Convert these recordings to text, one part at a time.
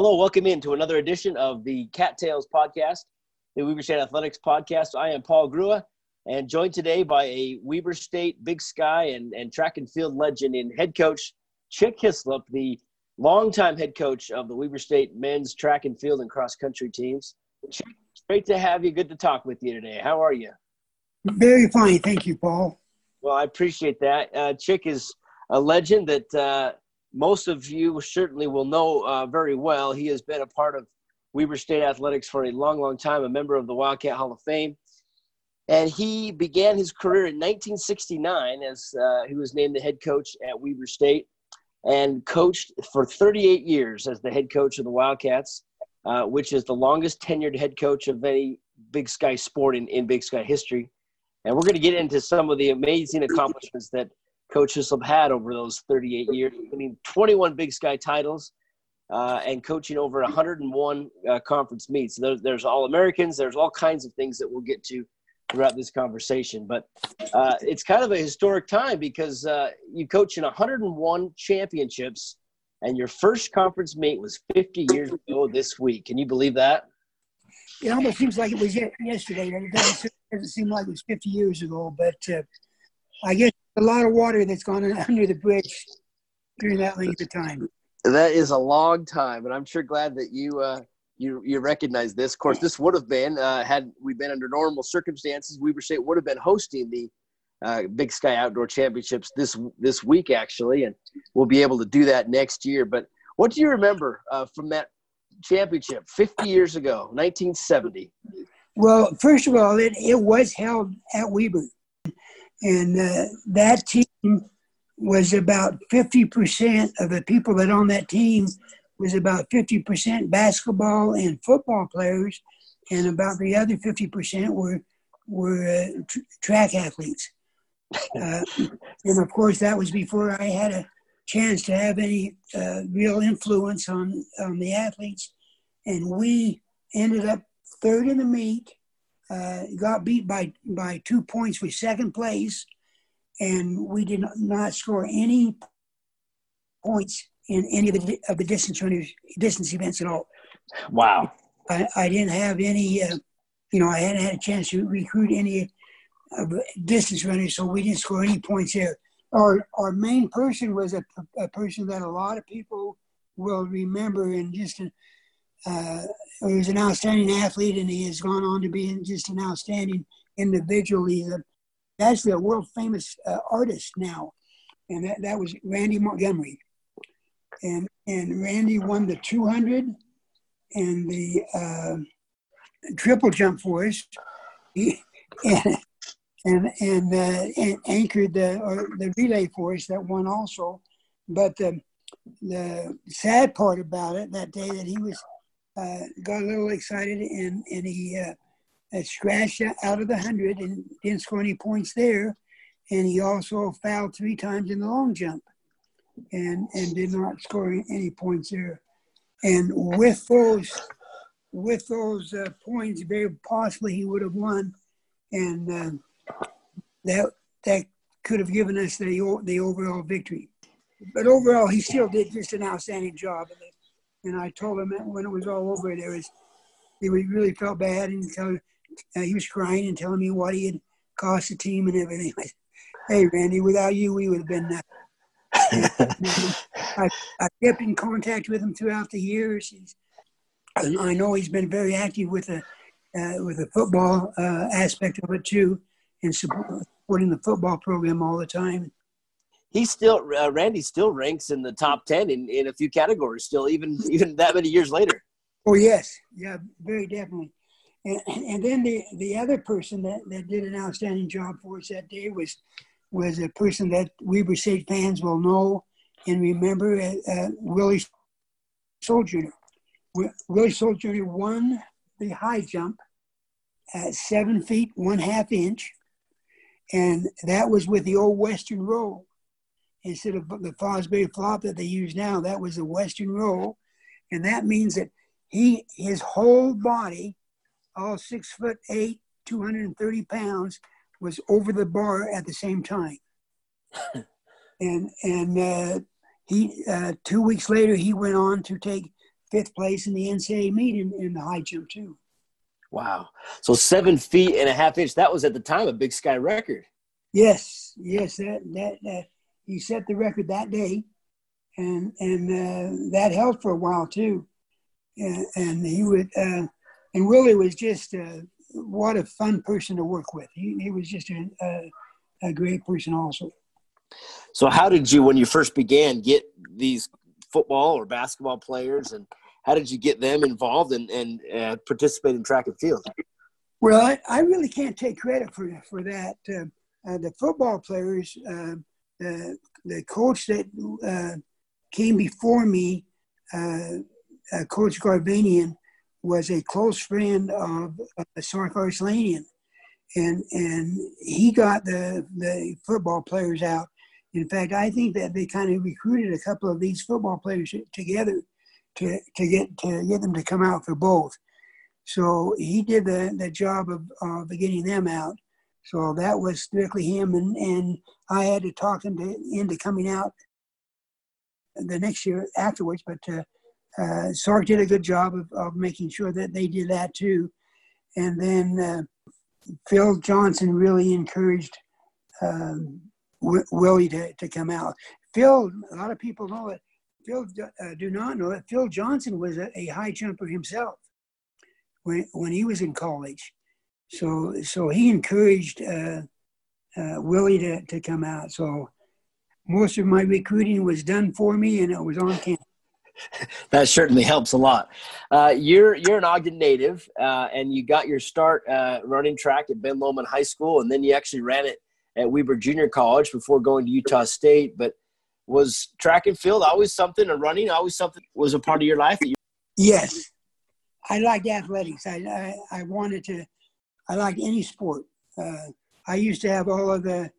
Hello, welcome in to another edition of the Cattails podcast, the Weber State Athletics podcast. I am Paul Grua and joined today by a Weber State Big Sky and, and track and field legend in head coach Chick Hislop, the longtime head coach of the Weber State men's track and field and cross country teams. Chick, great to have you. Good to talk with you today. How are you? Very fine. Thank you, Paul. Well, I appreciate that. Uh, Chick is a legend that uh, most of you certainly will know uh, very well. He has been a part of Weber State athletics for a long, long time, a member of the Wildcat Hall of Fame. And he began his career in 1969 as uh, he was named the head coach at Weber State and coached for 38 years as the head coach of the Wildcats, uh, which is the longest tenured head coach of any Big Sky sport in, in Big Sky history. And we're going to get into some of the amazing accomplishments that Coach Hislop had over those 38 years, winning 21 Big Sky titles uh, and coaching over 101 uh, conference meets. So there's, there's All Americans, there's all kinds of things that we'll get to throughout this conversation. But uh, it's kind of a historic time because uh, you coach in 101 championships, and your first conference meet was 50 years ago this week. Can you believe that? It almost seems like it was yesterday. It doesn't, doesn't seem like it was 50 years ago, but uh, I guess a lot of water that's gone under the bridge during that length of time. That is a long time, and I'm sure glad that you uh, you you recognize this. Of course, this would have been uh, had we been under normal circumstances, Weber State would have been hosting the uh, Big Sky Outdoor Championships this this week actually, and we'll be able to do that next year. But what do you remember uh, from that championship 50 years ago, 1970? Well, first of all, it, it was held at Weber. And uh, that team was about 50% of the people that on that team was about 50% basketball and football players, and about the other 50% were were uh, tr- track athletes. Uh, and of course, that was before I had a chance to have any uh, real influence on on the athletes. And we ended up third in the meet uh, got beat by by two points for second place, and we did not score any points in any of the of the distance runners distance events at all. Wow! I, I didn't have any. Uh, you know, I hadn't had a chance to recruit any of distance runners, so we didn't score any points there. Our our main person was a, a person that a lot of people will remember, and just uh, he was an outstanding athlete, and he has gone on to be just an outstanding individual. He's a, actually a world famous uh, artist now, and that, that was Randy Montgomery. And and Randy won the 200 and the uh, triple jump for us. And and uh, and anchored the the relay for us that won also. But the the sad part about it that day that he was uh, got a little excited and, and he uh, scratched out of the 100 and didn't score any points there. And he also fouled three times in the long jump and, and did not score any points there. And with those, with those uh, points, very possibly he would have won. And uh, that, that could have given us the, the overall victory. But overall, he still did just an outstanding job. And I told him that when it was all over, there was he really felt bad and tell, uh, he was crying and telling me what he had cost the team and everything. I said, hey, Randy, without you, we would have been nothing. I, I kept in contact with him throughout the years. He's, I know he's been very active with the uh, with the football uh, aspect of it too, and supporting the football program all the time he still uh, Randy still ranks in the top ten in, in a few categories still even even that many years later. Oh yes, yeah, very definitely. And, and then the the other person that, that did an outstanding job for us that day was was a person that Weber State fans will know and remember, uh, uh, Willie Soule Jr. Willie Soule Jr. won the high jump at seven feet one half inch, and that was with the old Western roll instead of the Fosbury flop that they use now. That was the Western roll, and that means that he his whole body, all six foot eight, two hundred and thirty pounds, was over the bar at the same time. and and uh, he uh, two weeks later he went on to take fifth place in the NCAA meet in, in the high jump too. Wow! So seven feet and a half inch. That was at the time a Big Sky record. Yes, yes, that that, that he set the record that day, and and uh, that held for a while too. And, and he would, uh, and Willie was just uh, what a fun person to work with. He, he was just a, a, a great person also. So, how did you, when you first began, get these football or basketball players, and how did you get them involved and, and uh, participate in track and field? Well, I, I really can't take credit for for that. Uh, uh, the football players, uh, the coach that uh, came before me, uh, Coach Garvanian, was a close friend of uh, Sark Arslanian, and and he got the the football players out in fact, I think that they kind of recruited a couple of these football players together to, to get to get them to come out for both. So he did the, the job of, of getting them out. So that was strictly him, and, and I had to talk him to, into coming out the next year afterwards. But uh, uh, Sark did a good job of, of making sure that they did that too. And then uh, Phil Johnson really encouraged um, Willie to, to come out. Phil, a lot of people know it. Phil uh, do not know that Phil Johnson was a, a, high jumper himself when when he was in college. So so he encouraged uh, uh, Willie to, to come out. So most of my recruiting was done for me, and it was on campus. that certainly helps a lot. Uh, you're you're an Ogden native, uh, and you got your start uh, running track at Ben Lomond High School, and then you actually ran it at Weber Junior College before going to Utah State. But was track and field always something, or running always something was a part of your life? You- yes, I liked athletics. I, I, I wanted to. I liked any sport. Uh, I used to have all of the.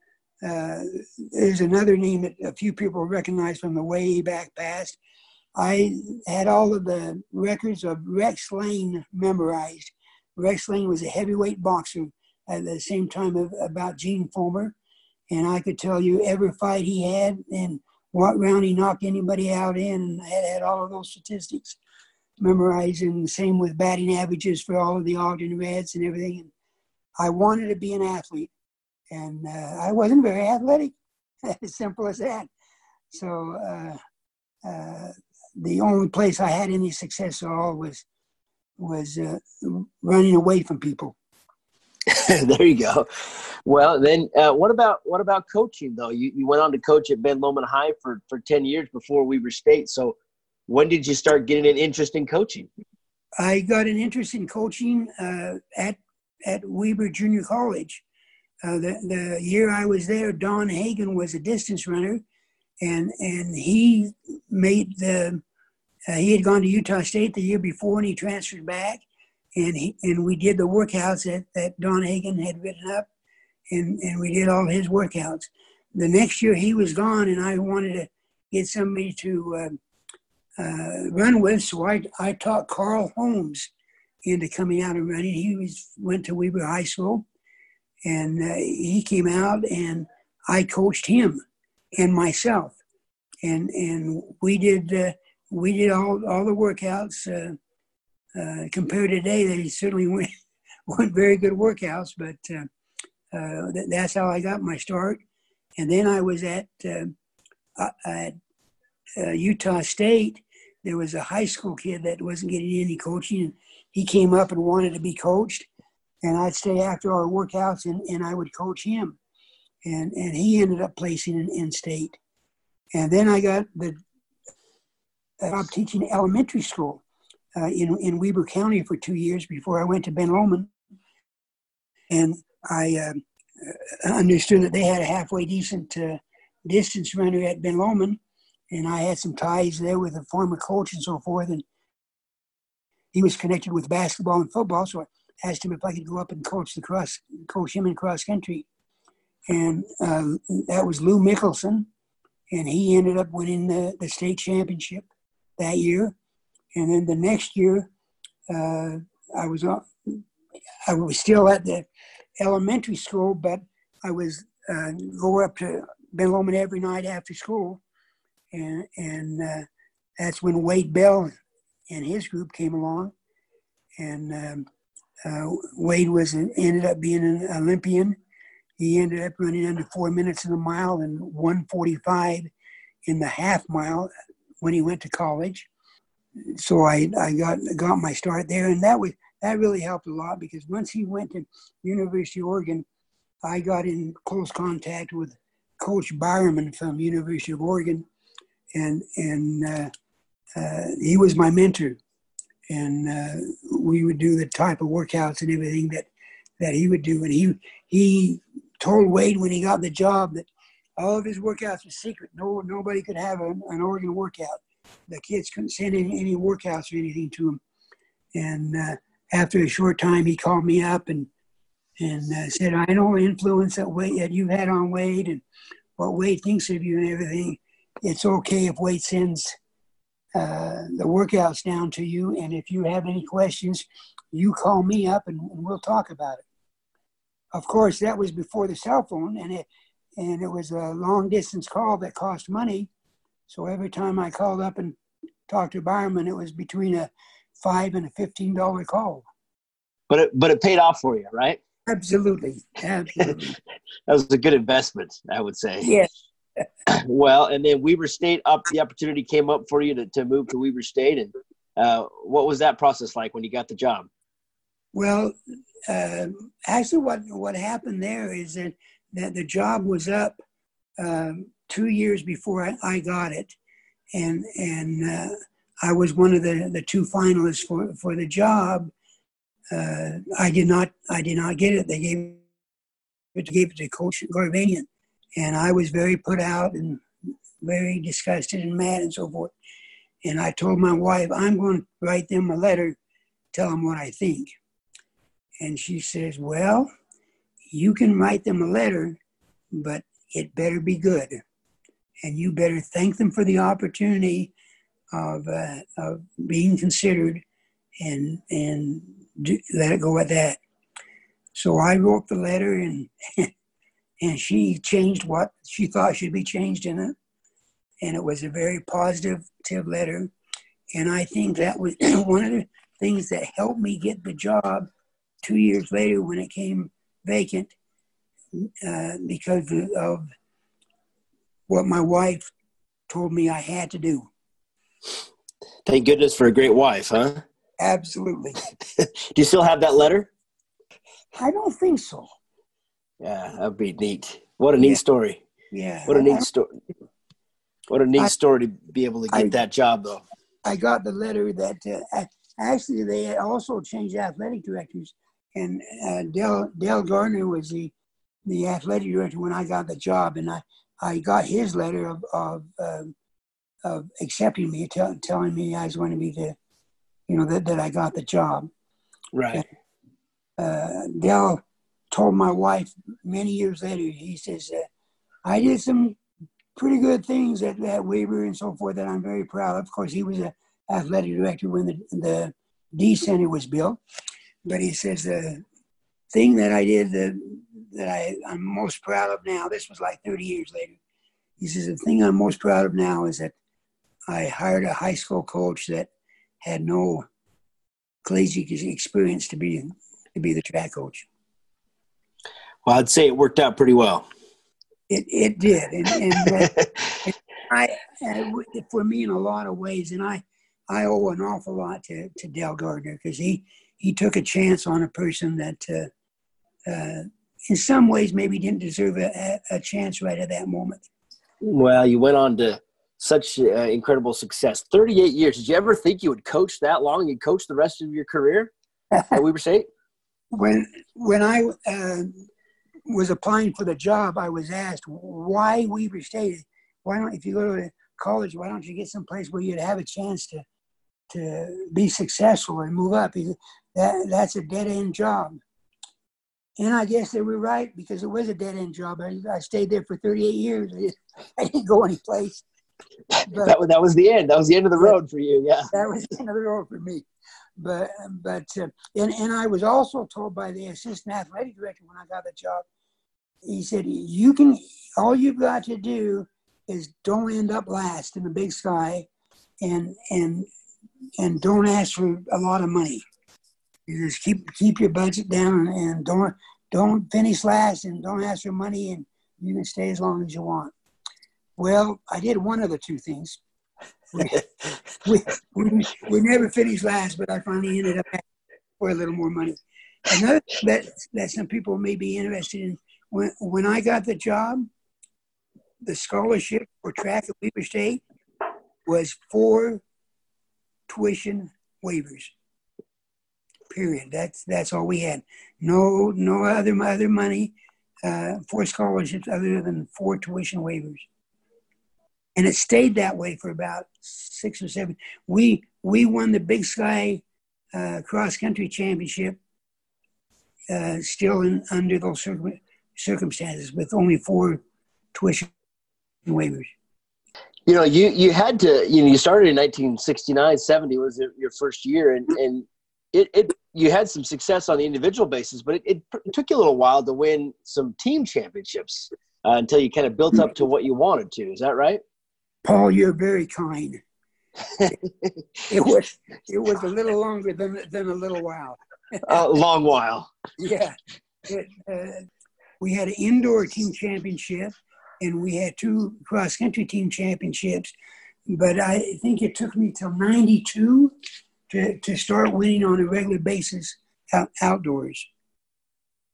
Uh, there's another name that a few people recognize from the way back past. I had all of the records of Rex Layne memorized. Rex Layne was a heavyweight boxer at the same time of, about Gene Fullmer. And I could tell you every fight he had and what round he knocked anybody out in. I had, had all of those statistics memorized. And same with batting averages for all of the Ogden Reds and everything. I wanted to be an athlete. And uh, I wasn't very athletic, as simple as that. So uh, uh, the only place I had any success at all was was uh, running away from people. there you go. Well, then uh, what about what about coaching though? You you went on to coach at Ben Lomond High for for ten years before Weber State. So when did you start getting an interest in coaching? I got an interest in coaching uh, at at Weber Junior College. Uh, the the year I was there, Don Hagan was a distance runner, and and he made the uh, he had gone to Utah State the year before, and he transferred back and he, and we did the workouts that, that Don Hagan had written up, and, and we did all his workouts. The next year he was gone, and I wanted to get somebody to uh, uh, run with, so I, I taught Carl Holmes into coming out and running. He was went to Weber High School, and uh, he came out, and I coached him and myself, and and we did uh, we did all all the workouts uh, uh, compared to today, they certainly weren't, weren't very good workouts, but uh, th- that's how I got my start. And then I was at, at Utah State. There was a high school kid that wasn't getting any coaching, he came up and wanted to be coached. And I'd stay after our workouts, and, and I would coach him. And, and he ended up placing in, in state. And then I got the job teaching elementary school uh, in, in Weber County for two years before I went to Ben Lomond. And I uh, understood that they had a halfway decent uh, distance runner at Ben Lomond. And I had some ties there with a former coach and so forth. And he was connected with basketball and football. So I asked him if I could go up and coach the cross, coach him in cross country. And uh, that was Lou Mickelson. And he ended up winning the, the state championship that year. And then the next year, uh, I was I was still at the elementary school, but I was uh, go up to Ben Lomond every night after school, and and uh, that's when Wade Bell and his group came along, and um, uh, Wade was ended up being an Olympian. He ended up running under four minutes in the mile and 145 in the half mile when he went to college. So I, I got got my start there, and that was that really helped a lot because once he went to University of Oregon, I got in close contact with Coach Bowerman from University of Oregon, and and uh, he was my mentor, and uh, we would do the type of workouts and everything that that he would do, and he he told Wade when he got the job that all of his workouts were secret. No nobody could have an, an Oregon workout. The kids couldn't send any, any workouts or anything to him, and uh, after a short time, he called me up and and uh, said, "I know the influence that Wade that you had on Wade and what Wade thinks of you and everything. It's okay if Wade sends uh, the workouts down to you, and if you have any questions, you call me up and, and we'll talk about it." Of course, that was before the cell phone, and it and it was a long distance call that cost money. So every time I called up and talked to Bowerman, it was between a five and a fifteen dollar call. But it but it paid off for you, right? Absolutely, absolutely. that was a good investment, I would say. Yes. Well, and then Weber State up the opportunity came up for you to, to move to Weber State, and uh, what was that process like when you got the job? Well, uh, actually, what what happened there is that that the job was up um, two years before I, I, got it, and and uh, I was one of the, the two finalists for, for the job. Uh, I did not I did not get it. They gave it gave it to Coach Garvanian, and I was very put out and very disgusted and mad and so forth. And I told my wife, I'm going to write them a letter, tell them what I think. And she says, Well, you can write them a letter, but it better be good. And you better thank them for the opportunity of, uh, of being considered and, and do, let it go at that. So I wrote the letter and, and she changed what she thought should be changed in it. And it was a very positive letter. And I think that was one of the things that helped me get the job two years later when it came vacant uh, because of what my wife told me I had to do. Thank goodness for a great wife, huh? Absolutely. do you still have that letter? I don't think so. Yeah, that'd be neat. What a neat yeah. story. Yeah. What a neat story. What a neat I, story to be able to get I, that job, though. I got the letter that uh, actually they also changed athletic directors, and uh, Dale Dale Gardner was the the athletic director when I got the job, and I I got his letter of of, um, of accepting me, tell, telling me I was going to be the, you know, that, that I got the job. Right. Uh, Dell told my wife many years later. He says, "I did some pretty good things at, Weber and so forth that I'm very proud of. Of course, he was an athletic director when the the Dee Center was built, but he says the thing that I did the that I, I'm most proud of now, this was like 30 years later. He says, The thing I'm most proud of now is that I hired a high school coach that had no collegiate experience to be to be the track coach. Well, I'd say it worked out pretty well. It it did, and, and, uh, I and for me in a lot of ways, and I I owe an awful lot to to Dale Gardner because he he took a chance on a person that uh, uh, in some ways maybe didn't deserve a, a chance right at that moment. Well, you went on to such uh, incredible success. 38 years. Did you ever think you would coach that long? You'd coach the rest of your career at Weber State? When when I uh, was applying for the job, I was asked why Weber State. Why don't if you go to college, why don't you get some place where you'd have a chance to to be successful and move up? That that's a dead end job. And I guess they were right because it was a dead end job. I, I stayed there for 38 years. I didn't go anyplace. But that, that was the end. That was the end of the road for you. Yeah. That was the end of the road for me. But, but, uh, and, and I was also told by the assistant athletic director when I got the job, he said, you can, all you've got to do is don't end up last in the big sky and, and and don't ask for a lot of money. You just keep keep your budget down and don't don't finish last and don't ask for money and you can stay as long as you want. Well, I did one of the two things. We, we, we, we never finished last, but I finally ended up for a little more money. Another that that some people may be interested in when when I got the job, the scholarship for track at Weber State was four tuition waivers. Period. That's that's all we had. No no other other money uh, for scholarships other than four tuition waivers. And it stayed that way for about six or seven. We we won the Big Sky uh, cross country championship uh, still in under those circumstances with only four tuition waivers. You know, you you had to. You know, you started in 1969, 70 was your first year, and and it, it you had some success on the individual basis, but it, it, it took you a little while to win some team championships uh, until you kind of built up to what you wanted to. Is that right? Paul, you're very kind. it was it was a little longer than than a little while. a long while. Yeah, it, uh, we had an indoor team championship, and we had two cross country team championships. But I think it took me till '92 to, to start winning on a regular basis out, outdoors.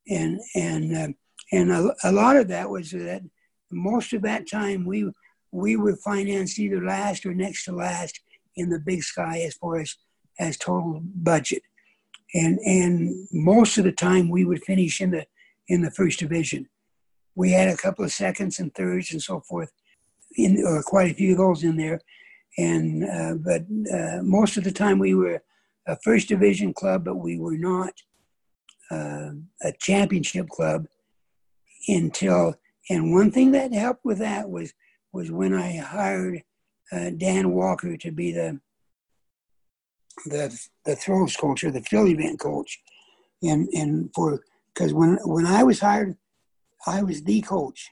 And and uh, and a, a lot of that was that most of that time we we were financed either last or next to last in the Big Sky as far as as total budget, and and most of the time we would finish in the in the first division. We had a couple of seconds and thirds and so forth, in or quite a few goals in there, and uh, but uh, most of the time we were a first division club, but we were not uh, a championship club until. And one thing that helped with that was was when I hired uh, Dan Walker to be the the the throws coach or the field event coach, and and for because when when I was hired, I was the coach,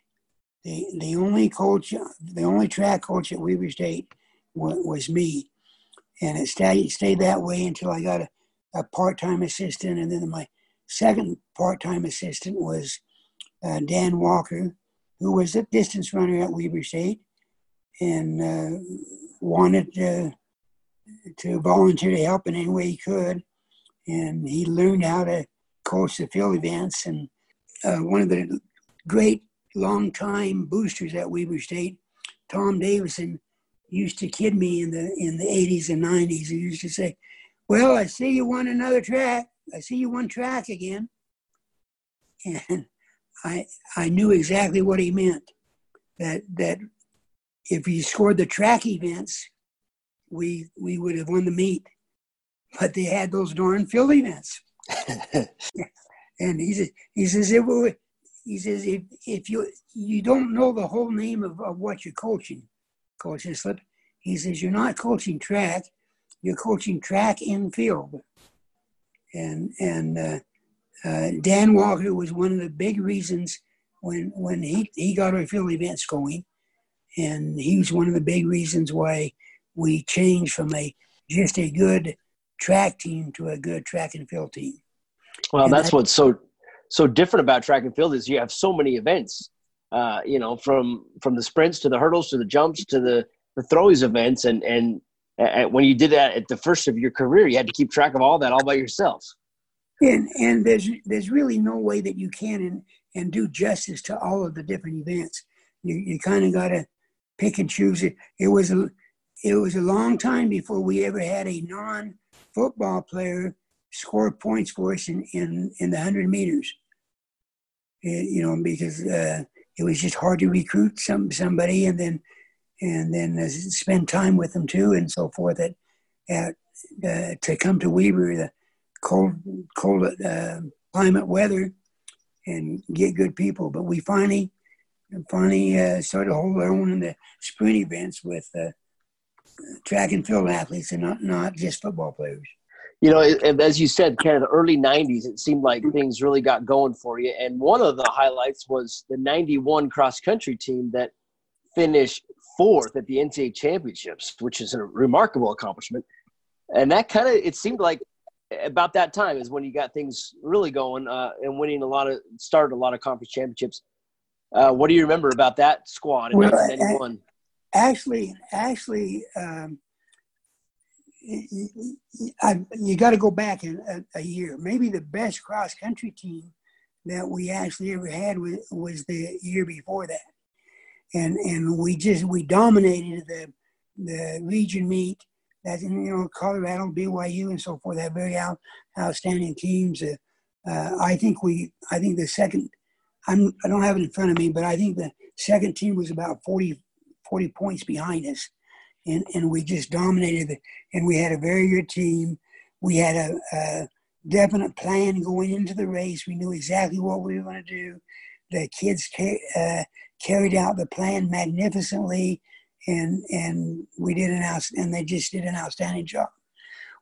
the the only coach, the only track coach at Weber State was me. And it stayed, stayed that way until I got a, a part time assistant. And then my second part time assistant was uh, Dan Walker, who was a distance runner at Weber State and uh, wanted to, to volunteer to help in any way he could. And he learned how to coach the field events. And uh, one of the great long-time boosters at Weber State, Tom Davison, used to kid me in the in the 80s and 90s. He used to say, "Well, I see you won another track. I see you won track again." And I I knew exactly what he meant. That that if you scored the track events, we we would have won the meet. But they had those darn field events. And he says he says he says if if you you don't know the whole name of, of what you're coaching, Coach Hislop. He says, You're not coaching track, you're coaching track and field. And, and uh, uh, Dan Walker was one of the big reasons when, when he, he got our field events going. And he was one of the big reasons why we changed from a just a good track team to a good track and field team. Well, and that's that, what's so so different about track and field is you have so many events uh, you know, from from the sprints to the hurdles to the jumps to the the throws events, and and, and when you did that at the first of your career, you had to keep track of all that all by yourself. And and there's there's really no way that you can and, and do justice to all of the different events. You you kind of got to pick and choose it. It was a it was a long time before we ever had a non football player score points for us in in, in the hundred meters. It, you know because. Uh, it was just hard to recruit some somebody and then and then uh, spend time with them too and so forth. At, at uh, to come to Weber, the cold cold uh, climate weather, and get good people. But we finally finally uh, started hold our own in the sprint events with uh, track and field athletes and not not just football players you know, as you said, kind of the early 90s, it seemed like things really got going for you. And one of the highlights was the 91 cross country team that finished fourth at the NCAA championships, which is a remarkable accomplishment. and that kind of it seemed like about that time is when you got things really going uh, and winning a lot of started a lot of conference championships. Uh, what do you remember about that squad in well, 1991? Actually, actually, um, I, you got to go back in a, a, year. Maybe the best cross country team that we actually ever had was, was the year before that, and and we just we dominated the the region meet that you know Colorado, BYU, and so forth have very out, outstanding teams. Uh, uh, I think we, I think the second, I'm, I don't have it in front of me, but I think the second team was about 40, 40 points behind us, and and we just dominated. The, and we had a very good team. We had a, a definite plan going into the race. We knew exactly what we were going to do. The kids uh, carried out the plan magnificently and and we did an out and they just did an outstanding job.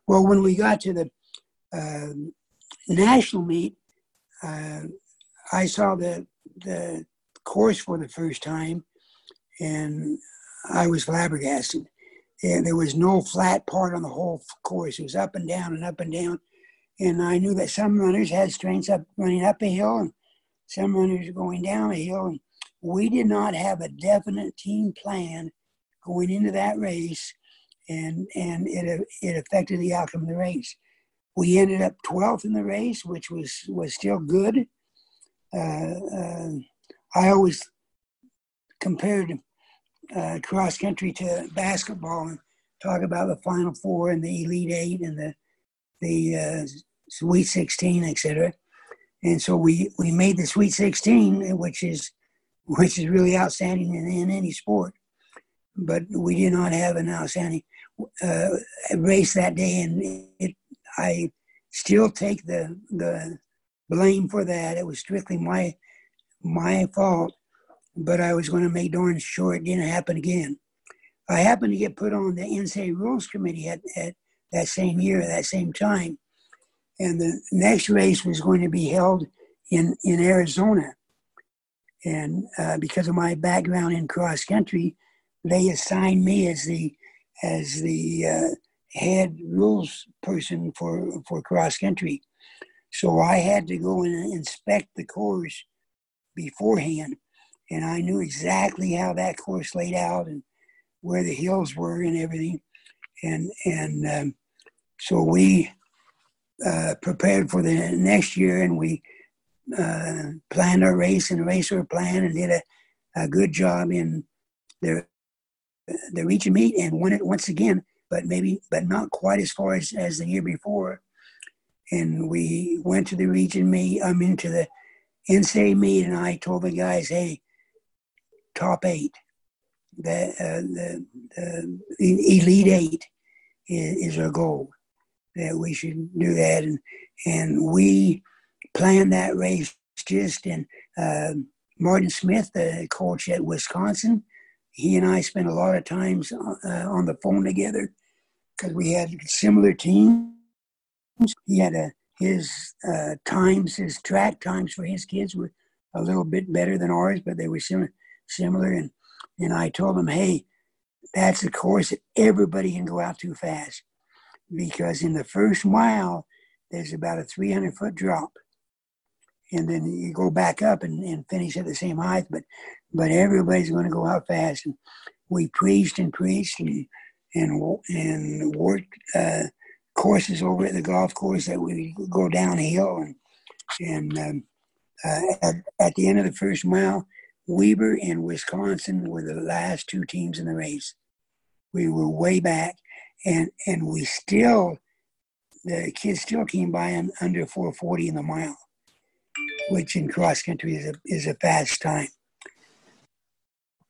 Well, when we got to the uh, national meet, uh, I saw the the course for the first time, and I was flabbergasted. And there was no flat part on the whole course. It was up and down and up and down. And I knew that some runners had strengths up running up a hill and some runners going down a hill. And we did not have a definite team plan going into that race, and and it it affected the outcome of the race. We ended up 12th in the race, which was was still good. Uh, uh, I always compared uh, cross country to basketball and talk about the Final Four and the Elite Eight and the the uh, Sweet 16, etc. And so we we made the Sweet 16, which is which is really outstanding in, in any sport but we did not have an outstanding uh, race that day, and it, I still take the the blame for that. It was strictly my my fault, but I was going to make darn sure it didn't happen again. I happened to get put on the NCAA rules committee at, at that same year, that same time, and the next race was going to be held in in Arizona. And uh, because of my background in cross country, they assigned me as the as the uh, head rules person for for cross country. So I had to go and inspect the course beforehand, and I knew exactly how that course laid out and where the hills were and everything, and and um, so we uh, prepared for the next year, and we uh, planned our race and raced our plan and did a, a good job in the the region meet and won it once again, but maybe, but not quite as far as, as the year before. And we went to the region meet, I'm into the NCAA meet, and I told the guys, hey, top eight, the, uh, the, the elite eight is, is our goal. That we should do that, and and we planned that race just in. Uh, Martin Smith, the coach at Wisconsin, he and I spent a lot of times uh, on the phone together because we had similar teams. He had a, his uh, times, his track times for his kids were a little bit better than ours, but they were similar. Similar, and and I told them, hey, that's a course that everybody can go out too fast because in the first mile there's about a 300 foot drop and then you go back up and, and finish at the same height. But but everybody's going to go out fast. And we preached and preached and and and worked uh, courses over at the golf course that we go downhill and and um, uh, at, at the end of the first mile, Weber and Wisconsin were the last two teams in the race. We were way back, and and we still the kids still came by in under 440 in the mile which in cross country is a, is a fast time.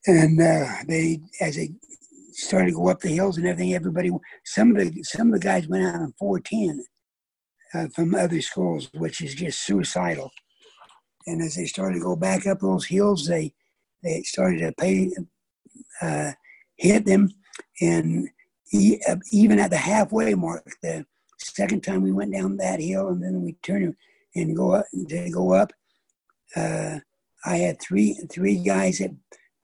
And uh, they, as they started to go up the hills and everything, everybody, some of the some of the guys went out on 410 uh, from other schools, which is just suicidal. And as they started to go back up those hills, they they started to pay, uh, hit them, and uh, even at the halfway mark, the second time we went down that hill, and then we turned and go up to go up. Uh, I had three three guys that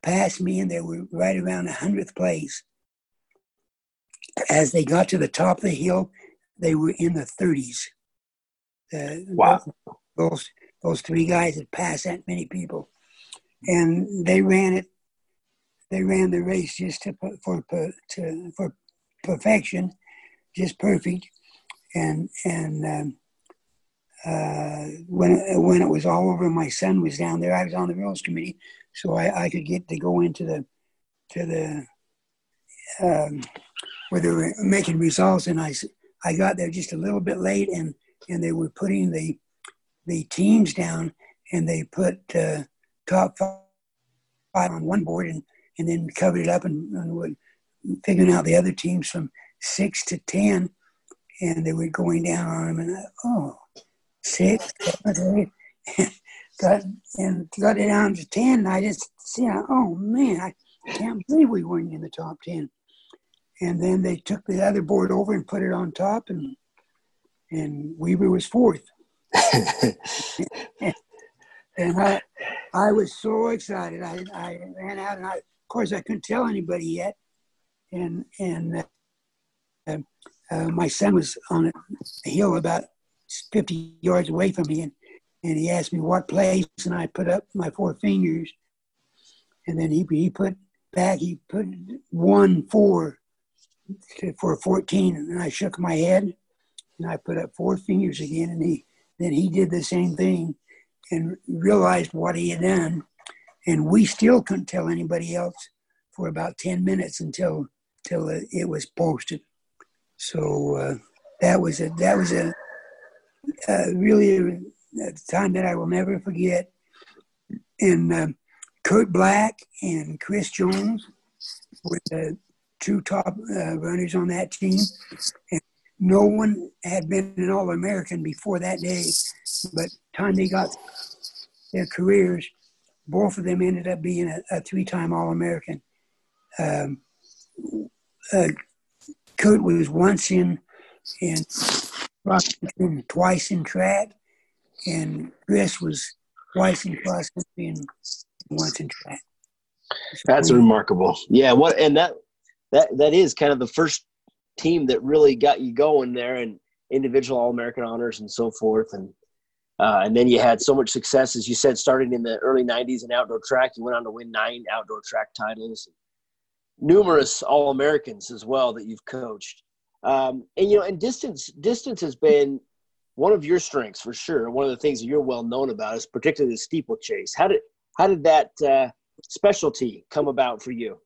passed me, and they were right around the hundredth place. as they got to the top of the hill, they were in the 30s. Uh, wow. Those, those three guys had passed that many people. And they ran it, they ran the race just to, for, to, for perfection, just perfect. And, and, um, uh, when when it was all over, my son was down there. I was on the rules committee, so I, I could get to go into the to the um, where they were making results, and I I got there just a little bit late, and and they were putting the the teams down, and they put uh, top five on one board, and and then covered it up and, and would figuring out the other teams from six to ten, and they were going down on them, and I, oh six, seven, eight, got and got it down to ten. I just see, oh man, I can't believe we weren't in the top ten. And then they took the other board over and put it on top, and and Weber was fourth. and I, I was so excited. I, I ran out, and I, of course, I couldn't tell anybody yet. And and uh, uh, my son was on a hill about 50 yards away from me, and, and he asked me what place, and I put up my four fingers, and then he he put back he put one four for 14, and I shook my head, and I put up four fingers again, and he then he did the same thing, and realized what he had done, and we still couldn't tell anybody else for about 10 minutes until until it was posted. So uh, that was a that was a really a time that I will never forget. And uh, Kurt Black and Chris Jones were the two top uh, runners on that team. And no one had been an All American before that day, but time they got their careers, both of them ended up being a, a three time All American. Um, uh, Kurt was once in in cross twice in track, and Chris was twice in cross country and once in track. So That's remarkable. Yeah, what and that that that is kind of the first team that really got you going there and individual All American honors and so forth and. Uh, and then you had so much success, as you said, starting in the early 90s in outdoor track. You went on to win nine outdoor track titles, numerous All Americans as well that you've coached. Um, and you know, and distance distance has been one of your strengths for sure. One of the things that you're well known about is particularly the steeplechase. How did how did that uh, specialty come about for you?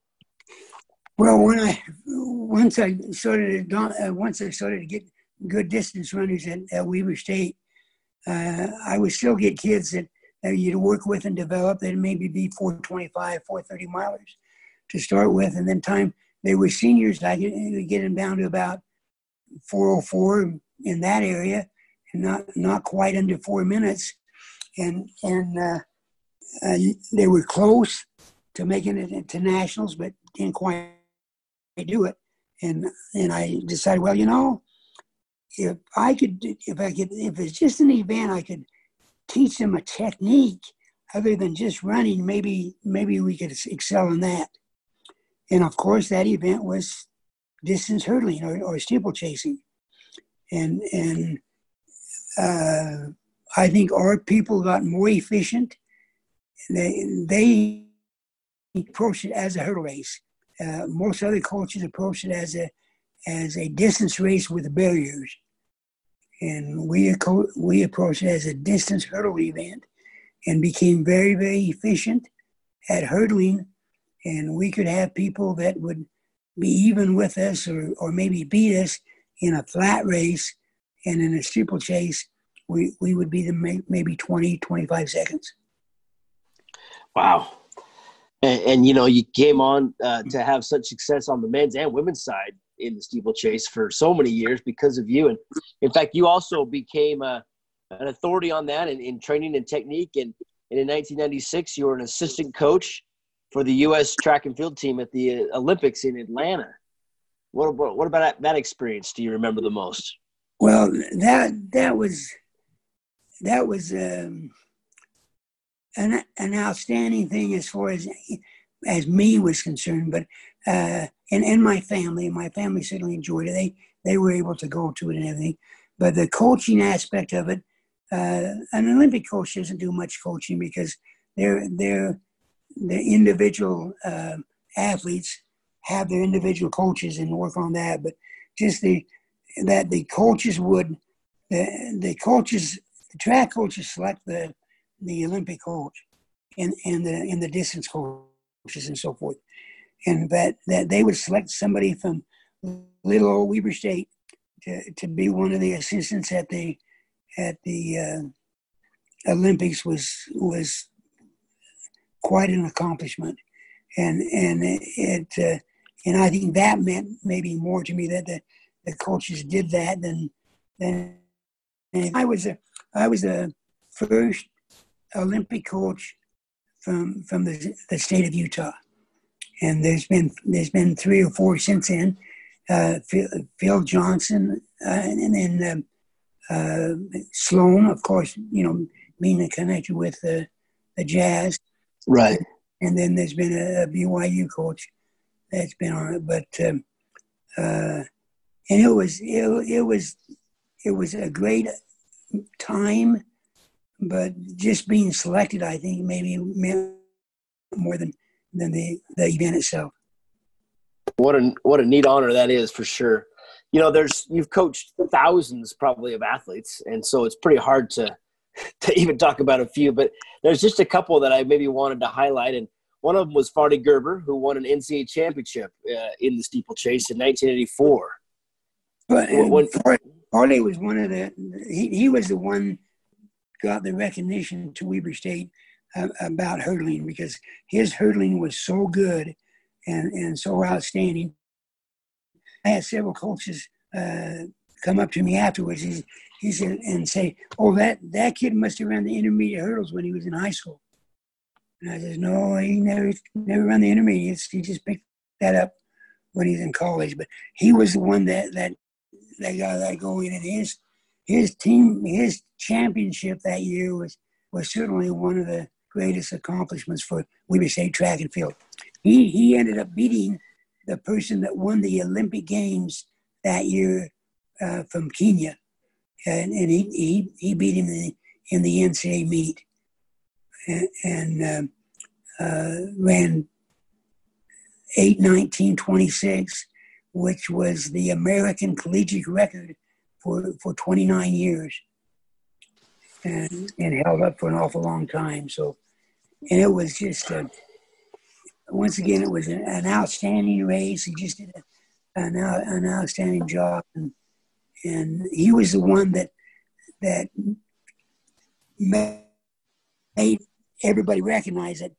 Well, when I once I started to, uh, once I started to get good distance runners at, at Weber State, uh, I would still get kids that, that you'd work with and develop that maybe be 425, 430 milers to start with, and then time they were seniors. I could get them down to about 404 in that area, and not not quite under four minutes, and and uh, uh, they were close to making it to nationals, but didn't quite do it. And and I decided, well, you know, if I could, if I could, if it's just an event, I could teach them a technique other than just running. Maybe maybe we could excel in that. And of course, that event was distance hurdling or, or steeplechasing. And, and uh, I think our people got more efficient. They, they approached it as a hurdle race. Uh, most other coaches approach it as a, as a distance race with barriers. And we, we approached it as a distance hurdle event and became very, very efficient at hurdling. And we could have people that would be even with us or, or maybe beat us in a flat race and in a steeplechase we, we would be the maybe 20 25 seconds. Wow and, and you know you came on uh, to have such success on the men's and women's side in the steeplechase for so many years because of you and in fact you also became a, an authority on that in, in training and technique and, and in 1996 you were an assistant coach for the U.S. track and field team at the Olympics in Atlanta. What about, what about that experience? Do you remember the most? Well, that that was that was um, an an outstanding thing as far as as me was concerned. But uh, and and my family, my family certainly enjoyed it. They they were able to go to it and everything, but the coaching aspect of it, uh, an Olympic coach doesn't do much coaching because they're they're the individual uh, athletes have their individual coaches and work on that. But just the that the coaches would the the coaches the track coaches select the the Olympic coach and and the and the distance coaches and so forth, and that that they would select somebody from little old Weber State to, to be one of the assistants at the at the uh, Olympics was was quite an accomplishment, and and it uh, and I think that meant maybe more to me that the, the coaches did that than than I was a I was the first Olympic coach from from the, the state of Utah, and there's been there's been three or four since then. Uh, Phil, Phil, Johnson uh, and then uh, uh, Sloan, of course, you know, being connected with the the Jazz, right? And then there's been a, a BYU coach that's been on it, but um, uh, and it was it, it was it was a great time but just being selected, I think, maybe meant more than than the the event itself. What a what a neat honor that is for sure. You know, there's you've coached thousands probably of athletes, and so it's pretty hard to to even talk about a few. But there's just a couple that I maybe wanted to highlight, and one of them was Farley Gerber, who won an NCAA championship uh, in the steeplechase in 1984. But when, Farley was one of the he, he was the one got the recognition to Weber State uh, about hurdling because his hurdling was so good and, and so outstanding. I had several coaches uh, come up to me afterwards he, he said, and say, "Oh, that, that kid must have run the intermediate hurdles when he was in high school." And I said, "No, he never never run the intermediates. He just picked that up when he's in college. But he was the one that that that got that going, and his his team, his championship that year was, was certainly one of the greatest accomplishments for Weber State track and field. He, he ended up beating the person that won the Olympic Games that year uh, from Kenya. And, and he, he, he beat him in the, in the NCAA meet and, and uh, uh, ran 819.26, which was the American collegiate record for, for 29 years and, and held up for an awful long time. So, and it was just, a, once again, it was an, an outstanding race. He just did an, an outstanding job. And, and he was the one that, that made everybody recognize that,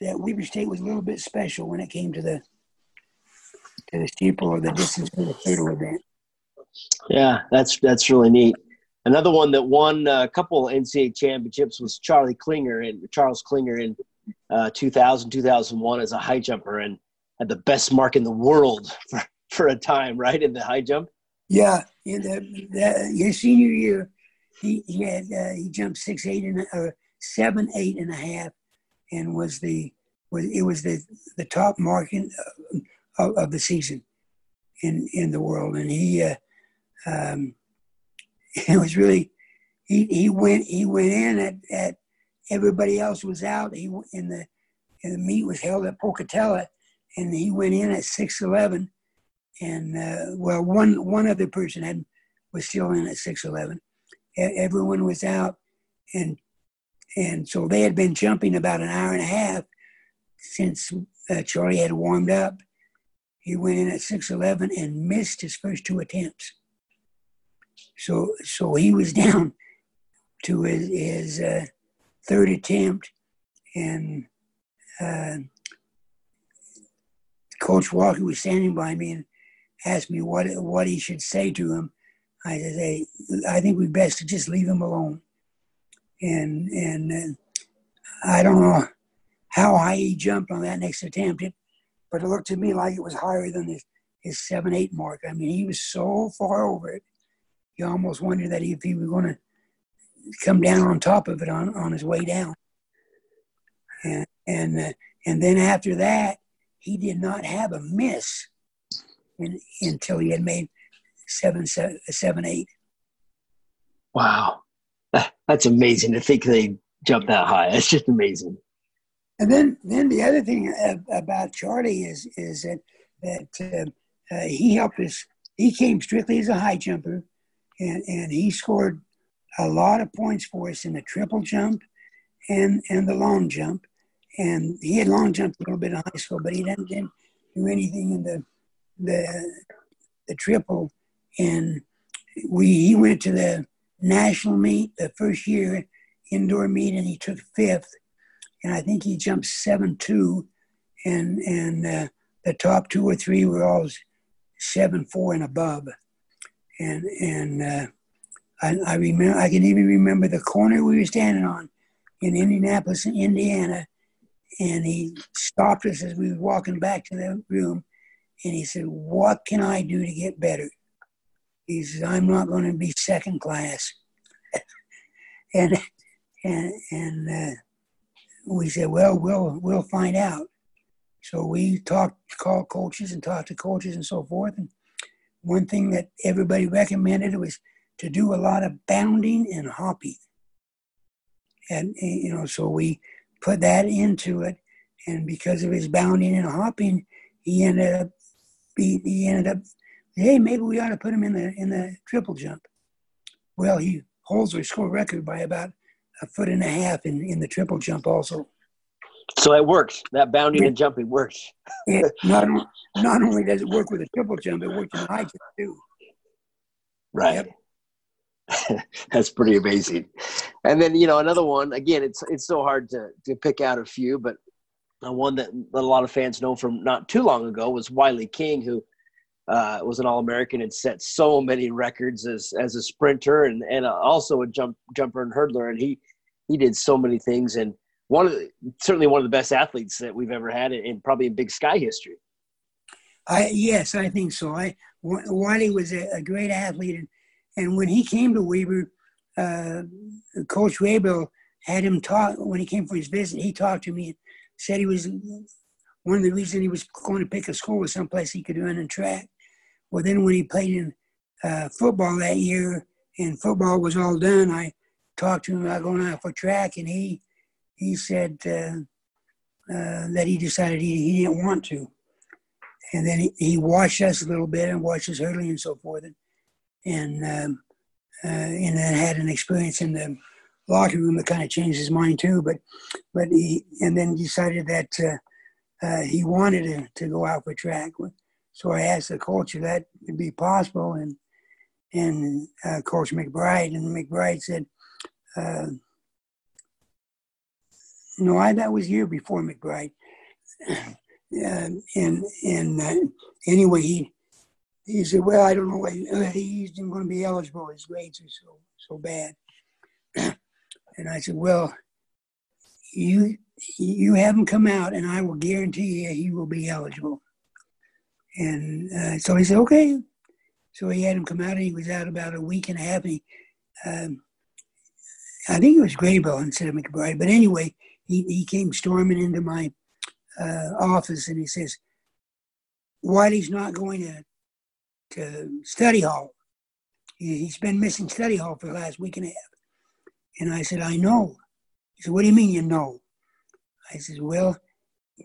that Weber State was a little bit special when it came to the, to the steeple or the distance for the hurdle event. Yeah, that's that's really neat. Another one that won a couple NCAA championships was Charlie Clinger and Charles Clinger in uh, 2000, 2001 as a high jumper and had the best mark in the world for, for a time, right, in the high jump. Yeah, in the, the his senior year, he he had uh, he jumped six eight and or seven eight and a half, and was the was it was the the top mark in, uh, of, of the season in in the world, and he uh, um, it was really he, he went he went in at, at everybody else was out. He in the and the meet was held at Pocatello, and he went in at six eleven, and uh, well one one other person had was still in at six eleven. Everyone was out, and and so they had been jumping about an hour and a half since uh, Charlie had warmed up. He went in at six eleven and missed his first two attempts. So so he was down to his, his uh, third attempt, and uh, Coach Walker was standing by me and asked me what what he should say to him. I said, "Hey, I think we best to just leave him alone." And and uh, I don't know how high he jumped on that next attempt, it, but it looked to me like it was higher than his his seven eight mark. I mean, he was so far over it you almost wonder that if he was going to come down on top of it on, on his way down. And and uh, and then after that, he did not have a miss in, until he had made seven, seven, seven, eight. Wow, that's amazing to think they jumped that high. That's just amazing. And then, then the other thing about Charlie is is that that uh, uh, he helped us. He came strictly as a high jumper, and and he scored a lot of points for us in the triple jump and and the long jump. And he had long jumped a little bit in high school, but he didn't, didn't do anything in the the the triple. And we he went to the national meet the first year indoor meet, and he took fifth. And I think he jumped seven two, and and uh, the top two or three were all seven four and above. And and uh, I, I remember I can even remember the corner we were standing on in Indianapolis, Indiana, and he stopped us as we were walking back to the room, and he said, "What can I do to get better?" He says, "I'm not going to be second class," and and and uh, we said, "Well, we'll we'll find out." So we talked, called coaches, and talked to coaches and so forth. And one thing that everybody recommended was to do a lot of bounding and hopping. And, eh, you know, so we put that into it. And because of his bounding and hopping, he ended up, he, he ended up, hey, maybe we ought to put him in the, in the triple jump. Well, he holds our school record by about a foot and a half in, in the triple jump also. So it works. That bounding yeah. and jumping works. it, not, not only does it work with a triple jump, it works in high jump too. Right. Yep. That's pretty amazing. And then you know another one. Again, it's it's so hard to to pick out a few, but one that, a lot of fans know from not too long ago was Wiley King, who uh, was an All American and set so many records as as a sprinter and and also a jump jumper and hurdler, and he he did so many things and one of the, certainly one of the best athletes that we've ever had in, in probably in Big Sky history. I yes, I think so. I Wiley was a, a great athlete and and when he came to Weber, uh, Coach Rabel had him talk when he came for his visit. He talked to me and said he was one of the reasons he was going to pick a school was someplace he could run and track. Well, then when he played in uh, football that year and football was all done, I talked to him about going out for track, and he he said uh, uh, that he decided he, he didn't want to. And then he, he watched us a little bit and watched us hurdling and so forth. And and um, uh, and then had an experience in the locker room that kind of changed his mind too. But but he and then decided that uh, uh, he wanted to, to go out for track. So I asked the coach if that would be possible, and and uh, Coach McBride and McBride said. Uh, no, I that was year before McBride, and and and uh, anyway, he he said, "Well, I don't know why he's going to be eligible. His grades are so so bad." and I said, "Well, you you have him come out, and I will guarantee you he will be eligible." And uh, so he said, "Okay." So he had him come out, and he was out about a week and a half. And he, um, I think it was Graybeal instead of McBride, but anyway, he he came storming into my uh, office, and he says, "Wiley's not going to to study hall. He's been missing study hall for the last week and a half. And I said, I know. He said, What do you mean you know? I said, Well,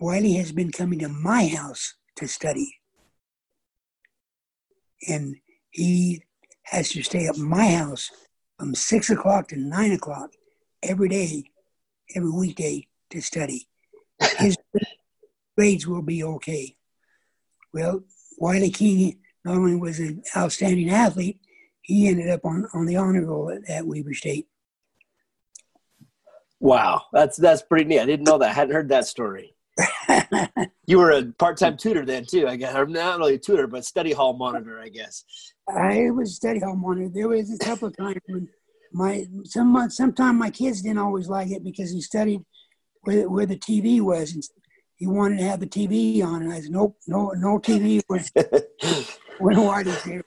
Wiley has been coming to my house to study. And he has to stay at my house from six o'clock to nine o'clock every day, every weekday to study. His grades will be okay. Well, Wiley King not only was an outstanding athlete, he ended up on, on the honor roll at, at Weber State. Wow, that's that's pretty neat. I didn't know that. I hadn't heard that story. you were a part-time tutor then too, I guess. Or not only a tutor, but study hall monitor, I guess. I was study hall monitor. There was a couple of times when my some sometime my kids didn't always like it because he studied where, where the TV was, and he wanted to have the TV on, and I said, "Nope, no, no TV." when Whitey's here.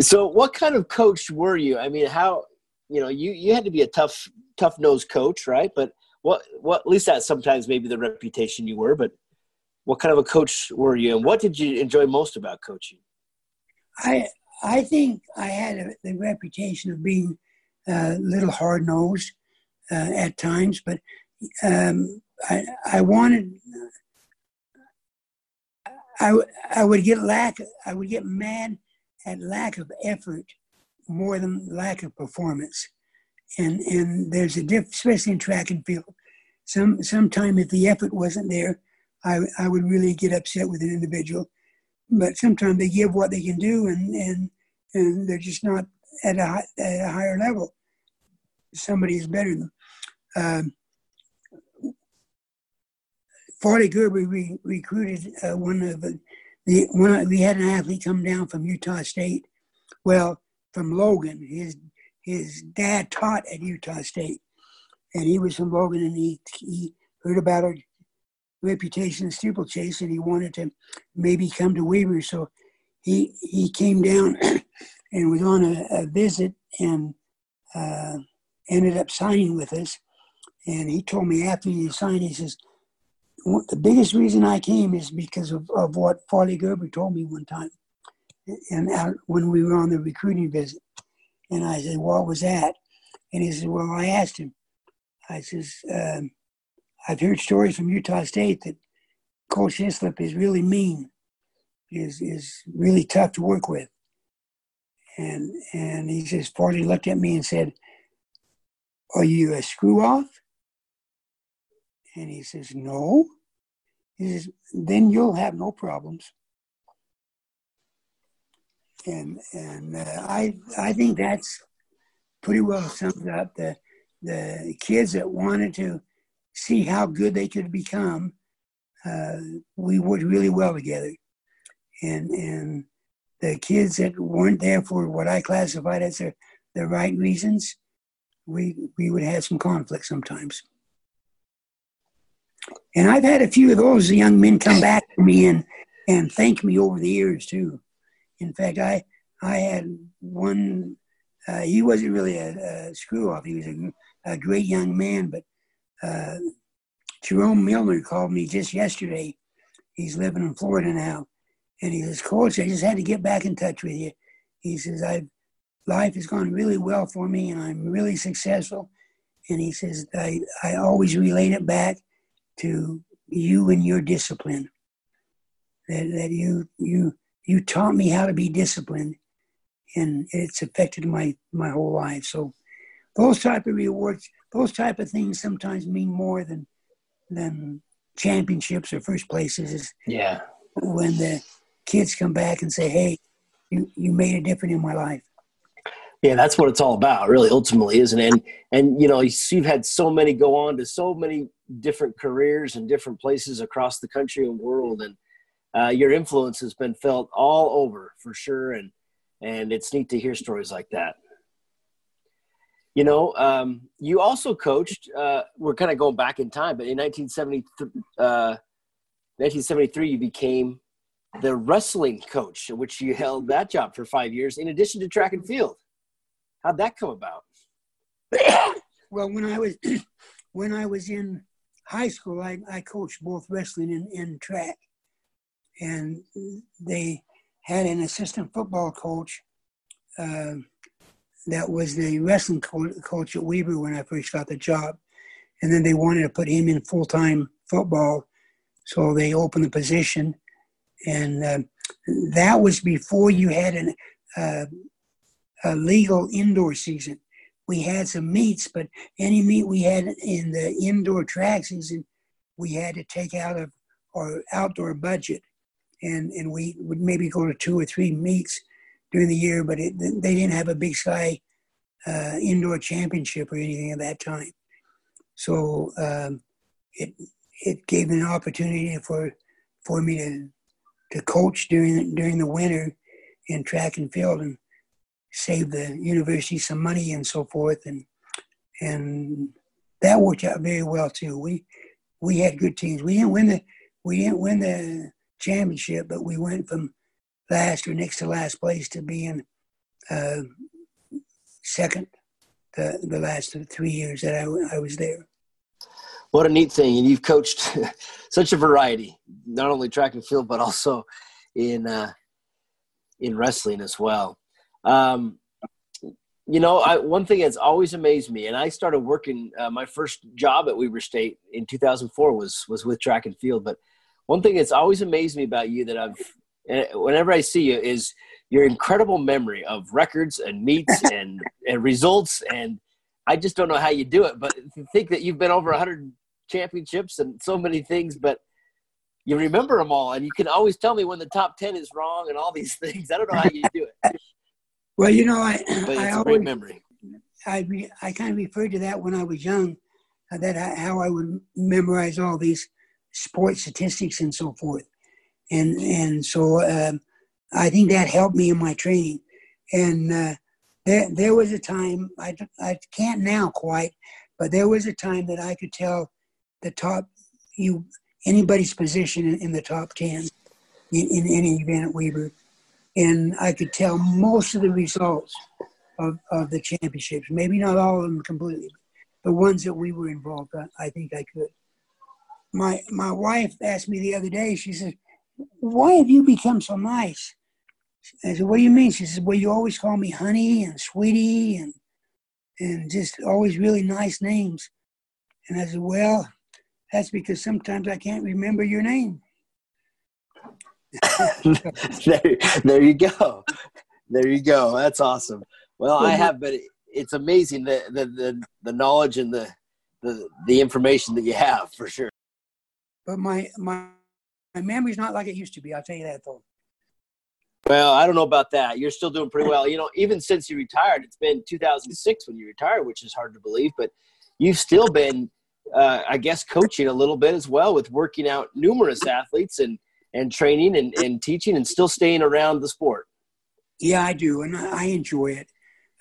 So, what kind of coach were you? I mean, how you know you you had to be a tough tough nosed coach, right? But what what at least that sometimes maybe the reputation you were. But what kind of a coach were you, and what did you enjoy most about coaching? I I think I had a, the reputation of being a little hard nosed uh, at times, but um, I I wanted. I, I would get lack I would get mad at lack of effort more than lack of performance, and and there's a difference, especially in track and field. Some sometime if the effort wasn't there, I I would really get upset with an individual but sometimes they give what they can do and and and they're just not at a, at a higher level. Somebody is better than them. Um, Farley Gerber re- recruited uh, one of the, the one. We had an athlete come down from Utah State, well, from Logan. His his dad taught at Utah State, and he was from Logan, and he he heard about our reputation in steeplechase, and he wanted to maybe come to Weber. So he he came down and was on a, a visit and uh, ended up signing with us. And he told me after he signed, he says, the biggest reason I came is because of, of what Farley Gerber told me one time, and out, when we were on the recruiting visit. And I said, "What was that?" And he said, "Well, I asked him. I says, um, I've heard stories from Utah State that Coach Hislop is really mean, is is really tough to work with. And and he says, Farley looked at me and said, Are you a screw off? And he says, No. He says, Then you'll have no problems. And and uh, I I think that's pretty well sums up the the kids that wanted to see how good they could become, uh, we worked really well together. And and the kids that weren't there for what I classified as the, the right reasons, we we would have some conflict sometimes. And I've had a few of those young men come back to me and and thank me over the years too. In fact, I I had one. Uh, he wasn't really a, a screw off. He was a, a great young man, but uh, Jerome Milner called me just yesterday. He's living in Florida now. And he says, Coach, I just had to get back in touch with you. He says, I've life has gone really well for me and I'm really successful. And he says, I, I always relate it back to you and your discipline. That, that you you you taught me how to be disciplined and it's affected my my whole life. So those type of rewards those type of things sometimes mean more than than championships or first places. Yeah. When the kids come back and say, "Hey, you you made a difference in my life." Yeah, that's what it's all about, really. Ultimately, isn't it? And and you know, you've had so many go on to so many different careers and different places across the country and world, and uh, your influence has been felt all over for sure. And and it's neat to hear stories like that. You know, um, you also coached. Uh, we're kind of going back in time, but in 1970, uh, 1973, you became the wrestling coach, which you held that job for five years, in addition to track and field. How'd that come about? well, when I was when I was in high school, I, I coached both wrestling and, and track, and they had an assistant football coach. Uh, that was the wrestling coach at Weber when I first got the job. And then they wanted to put him in full time football. So they opened the position. And uh, that was before you had an, uh, a legal indoor season. We had some meets, but any meet we had in the indoor track season, we had to take out of our outdoor budget. And, and we would maybe go to two or three meets during the year, but it, they didn't have a Big Sky uh, indoor championship or anything at that time. So um, it it gave an opportunity for for me to to coach during during the winter in track and field and save the university some money and so forth and and that worked out very well too. We we had good teams. We didn't win the we didn't win the championship, but we went from last or next to last place to being uh, second the, the last three years that I, I was there. What a neat thing. And you've coached such a variety, not only track and field, but also in, uh, in wrestling as well. Um, you know, I, one thing that's always amazed me, and I started working uh, my first job at Weber State in 2004 was was with track and field. But one thing that's always amazed me about you that I've, whenever I see you, is your incredible memory of records and meets and and results. And I just don't know how you do it. But to think that you've been over 100 championships and so many things, but you remember them all, and you can always tell me when the top 10 is wrong and all these things. I don't know how you do it. Well, you know, I, but I always, great memory. I, re, I kind of referred to that when I was young, uh, that I, how I would memorize all these sports statistics and so forth. And, and so um, I think that helped me in my training. And uh, there, there was a time, I, I can't now quite, but there was a time that I could tell the top, you anybody's position in, in the top 10 in, in any event at Weber and I could tell most of the results of, of the championships. Maybe not all of them completely, but the ones that we were involved in, I think I could. My my wife asked me the other day. She said, "Why have you become so nice?" I said, "What do you mean?" She said, "Well, you always call me honey and sweetie and and just always really nice names." And I said, "Well, that's because sometimes I can't remember your name." there, there you go. There you go. That's awesome. Well, I have, but it's amazing the, the, the, the knowledge and the, the, the information that you have for sure. But my, my, my memory's not like it used to be. I'll tell you that though. Well, I don't know about that. You're still doing pretty well. You know, even since you retired, it's been 2006 when you retired, which is hard to believe, but you've still been, uh, I guess, coaching a little bit as well with working out numerous athletes and – and training and, and teaching and still staying around the sport. Yeah, I do, and I enjoy it.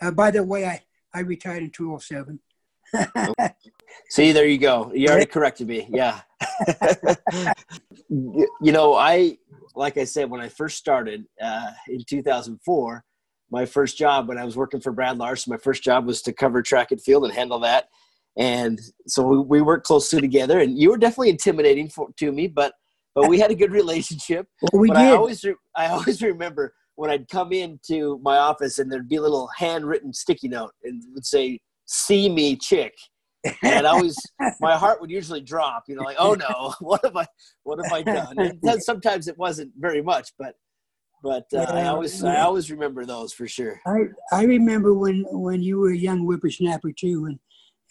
Uh, by the way, I, I retired in 207. See, there you go. You already corrected me. Yeah. you know, I, like I said, when I first started uh, in 2004, my first job when I was working for Brad Larson, my first job was to cover track and field and handle that. And so we, we worked closely together, and you were definitely intimidating for, to me, but but we had a good relationship. Well, we but did. I always, I always remember when I'd come into my office and there'd be a little handwritten sticky note and would say, "See me, chick." And I always, my heart would usually drop. You know, like, oh no, what have I, what have I done? And sometimes it wasn't very much, but, but uh, I always, I always remember those for sure. I, I remember when when you were a young whippersnapper too, and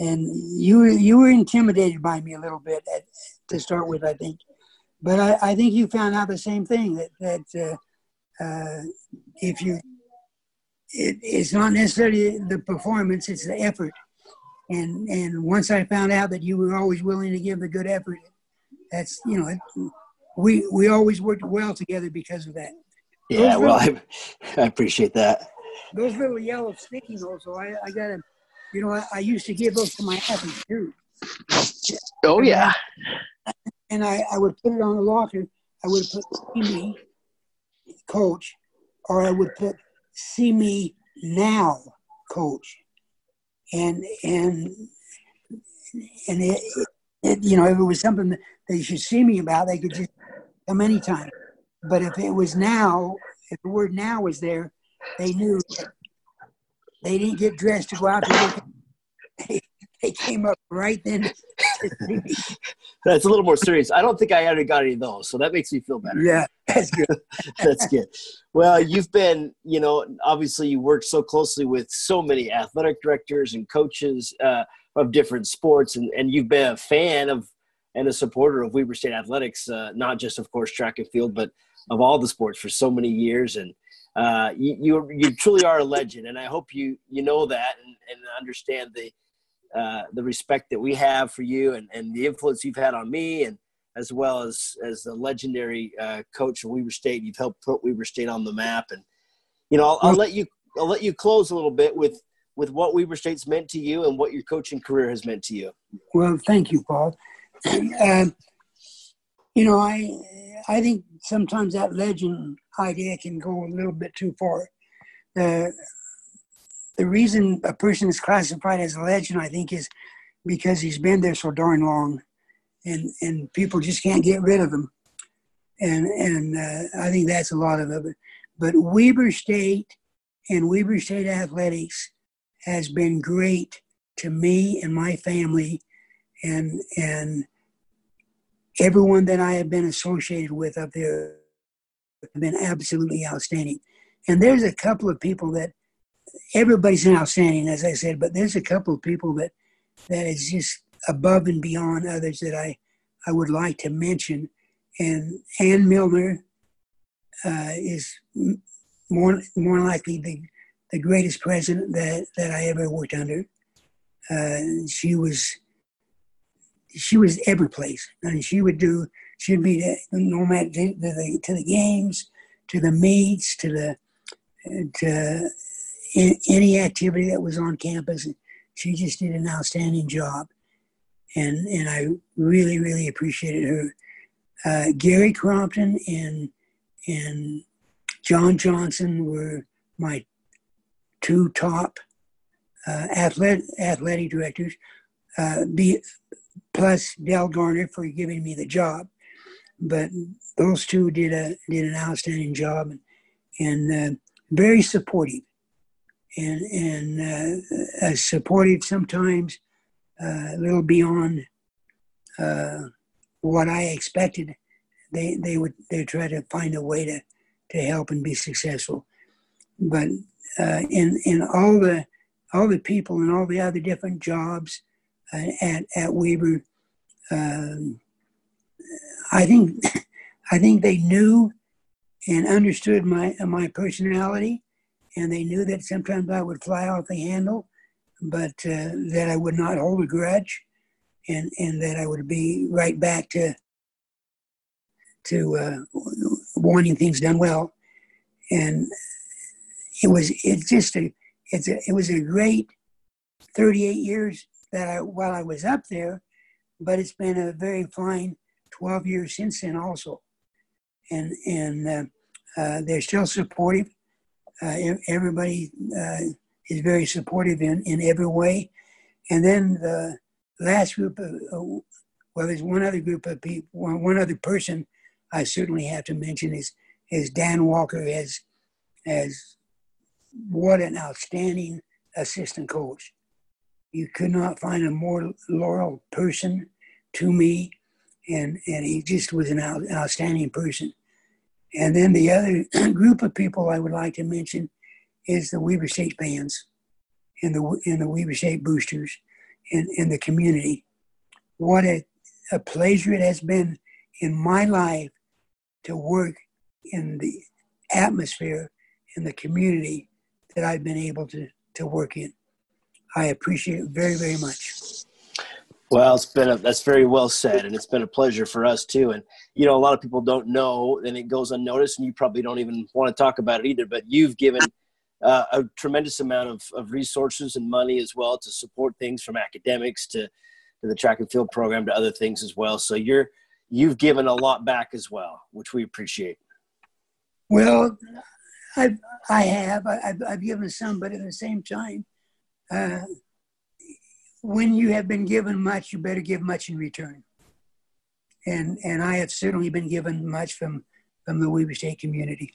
and you were you were intimidated by me a little bit at, to start with, I think but I, I, think you found out the same thing that that uh, uh, if you it, it's not necessarily the performance it's the effort and and once I found out that you were always willing to give the good effort that's you know it, we we always worked well together because of that yeah well I, I appreciate that those little yellow sticky notes so I, I gotta you know I, I used to give those to my athletes too oh yeah and I, I would put it on the locker. I would put see me, coach, or I would put see me now, coach. And and and it, it, you know if it was something that they should see me about, they could just come anytime. But if it was now, if the word now was there, they knew they didn't get dressed to go out to work. They came up right then that's a little more serious. I don't think I ever got any of those, so that makes me feel better. Yeah, that's good. that's good. Well, you've been, you know, obviously you worked so closely with so many athletic directors and coaches uh, of different sports, and, and you've been a fan of and a supporter of Weber State athletics, uh, not just, of course, track and field, but of all the sports for so many years. And uh, you, you, you truly are a legend, and I hope you you know that and, and understand the uh, the respect that we have for you and, and the influence you've had on me and as well as as the legendary uh, coach of Weber State. You've helped put Weber State on the map, and you know I'll, I'll, let you I'll let you close a little bit with with what Weber State's meant to you and what your coaching career has meant to you. Well, thank you, Paul. Um, you know, I I think sometimes that legend idea can go a little bit too far. The the reason a person is classified as a legend, I think, is because he's been there so darn long. and and people just can't get rid of him, And and uh, I think that's a lot of it. But Weber State and Weber State athletics has been great to me and my family, and and everyone that I have been associated with up there have been absolutely outstanding. And there's a couple of people that everybody's an outstanding, as I said, but there's a couple of people that that is just above and beyond others that I I would like to mention. And Ann Millner uh, is more more likely the the greatest president that that I ever worked under. Uh, she was she was every place, and she would do she'd be the, no matter to the, to the games, to the meets, to the to any activity that was on campus. She just did an outstanding job, and and I really really appreciated her. Uh, Gary Crompton and and John Johnson were my two top uh, athletic athletic directors. Uh, be, plus Dell Garner for giving me the job, but those two did a did an outstanding job and, and uh, very supportive and and uh, supportive sometimes uh, a little beyond uh, what I expected. They they would they try to find a way to to help and be successful, but uh, in in all the all the people and all the other different jobs uh, at at Weber, um, I think I think they knew and understood my my personality, and they knew that sometimes I would fly off the handle, but uh, that I would not hold a grudge, and and that I would be right back to to uh, wanting things done well, and it was it's just a it's a, it was a great 38 years that I while I was up there, but it's been a very fine 12 years since then also and and uh, uh, they're still supportive. Uh, everybody is very supportive in, in every way. And then the last group of, well, there's one other group of people, one, one other person I certainly have to mention is, is Dan Walker as, as what an outstanding assistant coach. You could not find a more loyal person to me, and, and he just was an out, outstanding person. And then the other group of people I would like to mention is the Weber State fans and the, and the Weber State boosters in, in the community. What a, a pleasure it has been in my life to work in the atmosphere in the community that I've been able to, to work in. I appreciate it very, very much. Well, it's been a, that's very well said, and it's been a pleasure for us too. And you know, a lot of people don't know, and it goes unnoticed, and you probably don't even want to talk about it either. But you've given uh, a tremendous amount of, of resources and money as well to support things from academics to, to the track and field program to other things as well. So you're you've given a lot back as well, which we appreciate. Well, I I have I've, I've given some, but at the same time. Uh, when you have been given much, you better give much in return. And and I have certainly been given much from from the Weber State community.